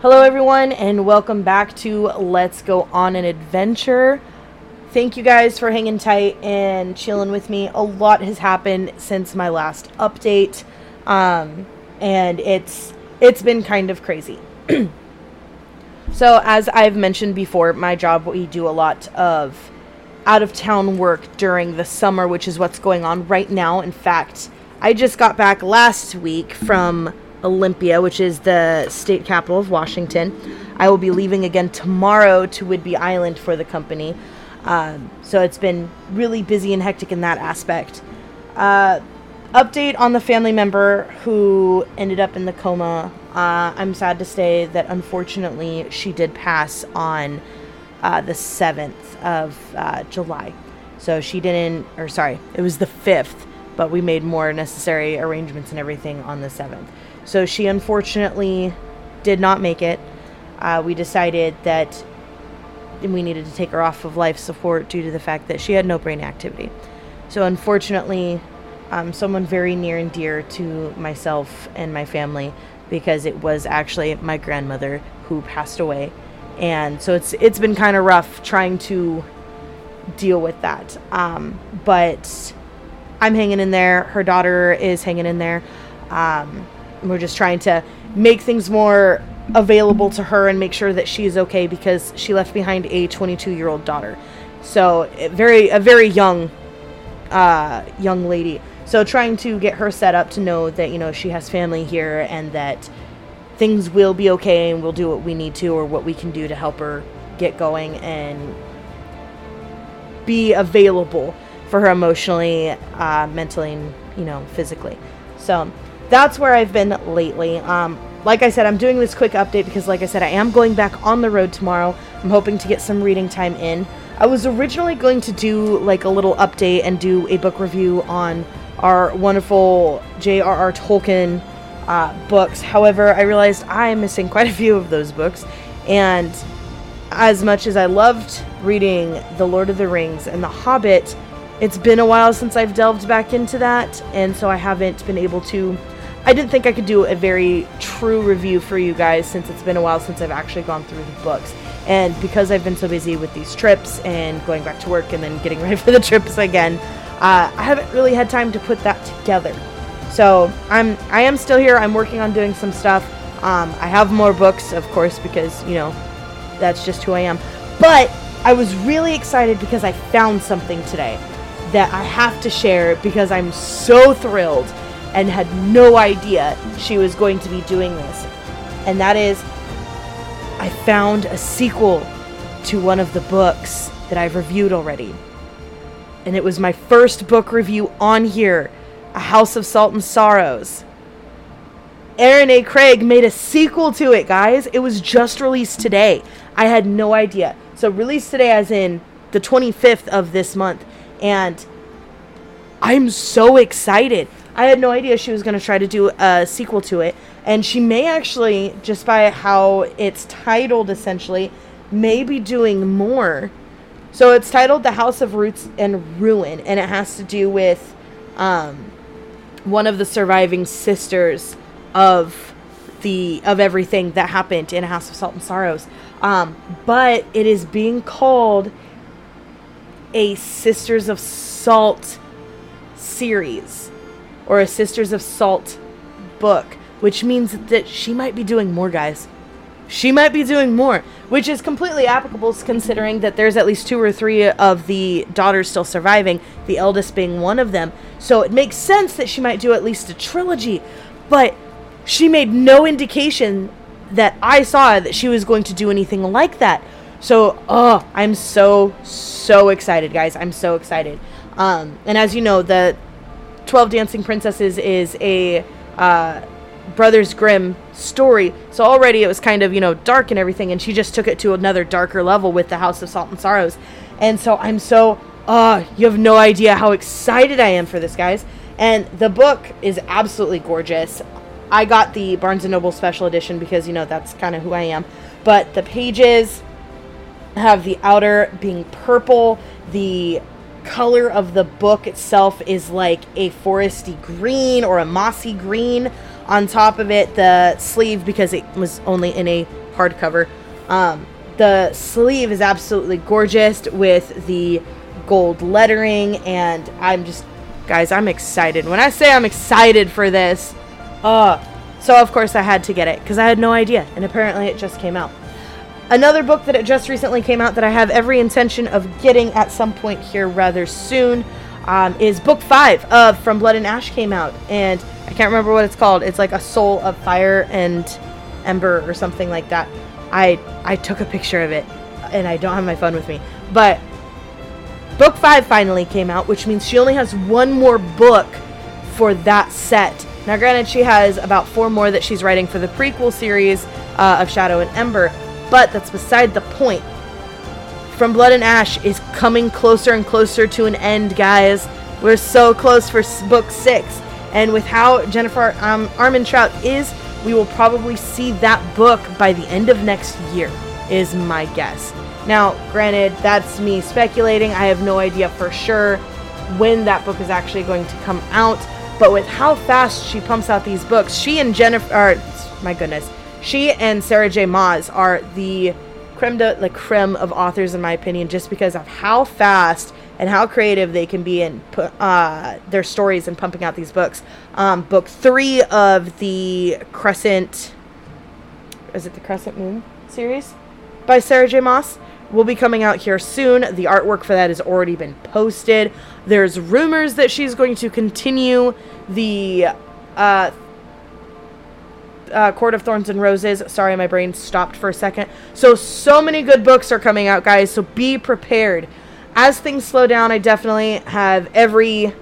Hello, everyone, and welcome back to Let's Go on an Adventure. Thank you guys for hanging tight and chilling with me. A lot has happened since my last update, um, and it's it's been kind of crazy. so, as I've mentioned before, my job we do a lot of out of town work during the summer, which is what's going on right now. In fact, I just got back last week from Olympia, which is the state capital of Washington. I will be leaving again tomorrow to Whidbey Island for the company. Um, so it's been really busy and hectic in that aspect. Uh, update on the family member who ended up in the coma. Uh, I'm sad to say that unfortunately she did pass on uh, the 7th of uh, July. So she didn't, or sorry, it was the 5th, but we made more necessary arrangements and everything on the 7th. So she unfortunately did not make it. Uh, we decided that we needed to take her off of life support due to the fact that she had no brain activity. So unfortunately, um, someone very near and dear to myself and my family, because it was actually my grandmother who passed away, and so it's it's been kind of rough trying to deal with that. Um, but I'm hanging in there. Her daughter is hanging in there. Um, we're just trying to make things more available to her and make sure that she's okay because she left behind a 22 year old daughter. So very a very young uh, young lady. So trying to get her set up to know that you know she has family here and that things will be okay and we'll do what we need to or what we can do to help her get going and be available for her emotionally, uh, mentally, and you know physically. So that's where I've been lately. Um, like I said, I'm doing this quick update because, like I said, I am going back on the road tomorrow. I'm hoping to get some reading time in. I was originally going to do like a little update and do a book review on our wonderful J.R.R. Tolkien uh, books. However, I realized I am missing quite a few of those books, and as much as I loved reading The Lord of the Rings and The Hobbit, it's been a while since I've delved back into that, and so I haven't been able to I didn't think I could do a very true review for you guys since it's been a while since I've actually gone through the books. And because I've been so busy with these trips and going back to work and then getting ready for the trips again, uh, I haven't really had time to put that together. So I'm I am still here. I'm working on doing some stuff. Um, I have more books, of course, because you know that's just who I am. But I was really excited because I found something today that I have to share because I'm so thrilled and had no idea she was going to be doing this. And that is, I found a sequel to one of the books that I've reviewed already. And it was my first book review on here A House of Salt and Sorrows. Erin A. Craig made a sequel to it, guys. It was just released today. I had no idea. So, released today, as in the 25th of this month. And I'm so excited. I had no idea she was going to try to do a sequel to it. And she may actually, just by how it's titled essentially, may be doing more. So it's titled The House of Roots and Ruin, and it has to do with um, one of the surviving sisters of the of everything that happened in House of Salt and Sorrows. Um, but it is being called a Sisters of Salt series or a Sisters of Salt book, which means that she might be doing more, guys. She might be doing more, which is completely applicable considering that there's at least two or three of the daughters still surviving, the eldest being one of them. So it makes sense that she might do at least a trilogy, but she made no indication that I saw that she was going to do anything like that. So, oh, I'm so so excited, guys. I'm so excited. Um, and as you know, the 12 Dancing Princesses is a uh, Brothers Grimm story. So already it was kind of, you know, dark and everything. And she just took it to another darker level with the House of Salt and Sorrows. And so I'm so, uh, you have no idea how excited I am for this, guys. And the book is absolutely gorgeous. I got the Barnes & Noble special edition because, you know, that's kind of who I am. But the pages have the outer being purple, the color of the book itself is like a foresty green or a mossy green. On top of it, the sleeve, because it was only in a hardcover. Um, the sleeve is absolutely gorgeous with the gold lettering, and I'm just, guys, I'm excited. When I say I'm excited for this, uh, so of course I had to get it because I had no idea, and apparently it just came out. Another book that just recently came out that I have every intention of getting at some point here rather soon um, is book five of From Blood and Ash came out, and I can't remember what it's called. It's like a soul of fire and ember or something like that. I I took a picture of it, and I don't have my phone with me. But book five finally came out, which means she only has one more book for that set. Now, granted, she has about four more that she's writing for the prequel series uh, of Shadow and Ember, but that's beside the point. From Blood and Ash is coming closer and closer to an end, guys. We're so close for book six. And with how Jennifer um, Armentrout is, we will probably see that book by the end of next year, is my guess. Now, granted, that's me speculating. I have no idea for sure when that book is actually going to come out. But with how fast she pumps out these books, she and Jennifer, or, my goodness, she and Sarah J. Maas are the creme de la creme of authors, in my opinion, just because of how fast and how creative they can be in uh, their stories and pumping out these books. Um, book three of the Crescent, is it the Crescent Moon series by Sarah J. Maas? Will be coming out here soon. The artwork for that has already been posted. There's rumors that she's going to continue the uh, uh, Court of Thorns and Roses. Sorry, my brain stopped for a second. So, so many good books are coming out, guys. So be prepared. As things slow down, I definitely have every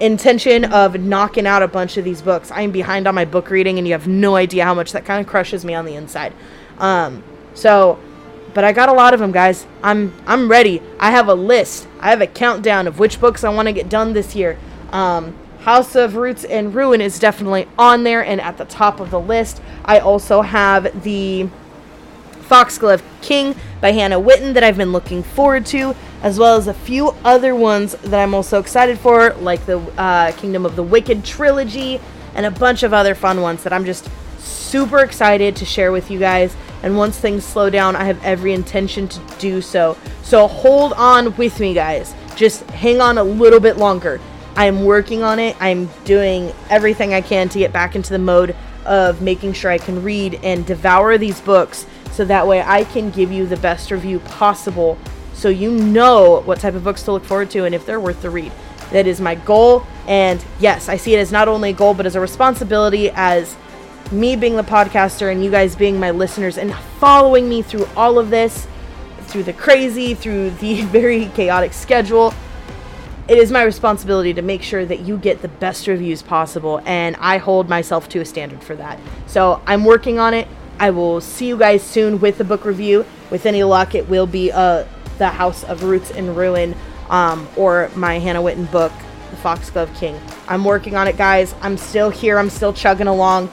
intention of knocking out a bunch of these books. I'm behind on my book reading, and you have no idea how much that kind of crushes me on the inside. Um, so, but I got a lot of them, guys. I'm I'm ready. I have a list. I have a countdown of which books I want to get done this year. Um, House of Roots and Ruin is definitely on there and at the top of the list. I also have the Foxglove King by Hannah Whitten that I've been looking forward to, as well as a few other ones that I'm also excited for, like the uh, Kingdom of the Wicked trilogy and a bunch of other fun ones that I'm just super excited to share with you guys. And once things slow down, I have every intention to do so. So hold on with me, guys. Just hang on a little bit longer. I'm working on it. I'm doing everything I can to get back into the mode of making sure I can read and devour these books so that way I can give you the best review possible so you know what type of books to look forward to and if they're worth the read. That is my goal. And yes, I see it as not only a goal, but as a responsibility as me being the podcaster and you guys being my listeners and following me through all of this, through the crazy, through the very chaotic schedule it is my responsibility to make sure that you get the best reviews possible, and I hold myself to a standard for that. So I'm working on it. I will see you guys soon with the book review. With any luck, it will be uh, The House of Roots and Ruin um, or my Hannah Whitten book, The Foxglove King. I'm working on it, guys. I'm still here. I'm still chugging along.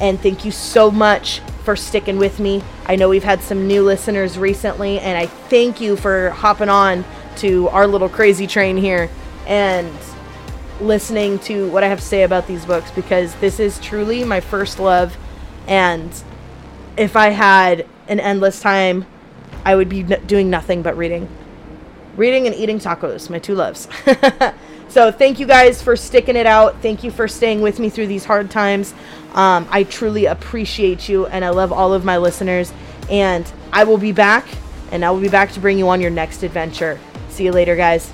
And thank you so much for sticking with me. I know we've had some new listeners recently, and I thank you for hopping on to our little crazy train here and listening to what I have to say about these books because this is truly my first love. And if I had an endless time, I would be doing nothing but reading. Reading and eating tacos, my two loves. so, thank you guys for sticking it out. Thank you for staying with me through these hard times. Um, I truly appreciate you, and I love all of my listeners. And I will be back, and I will be back to bring you on your next adventure. See you later, guys.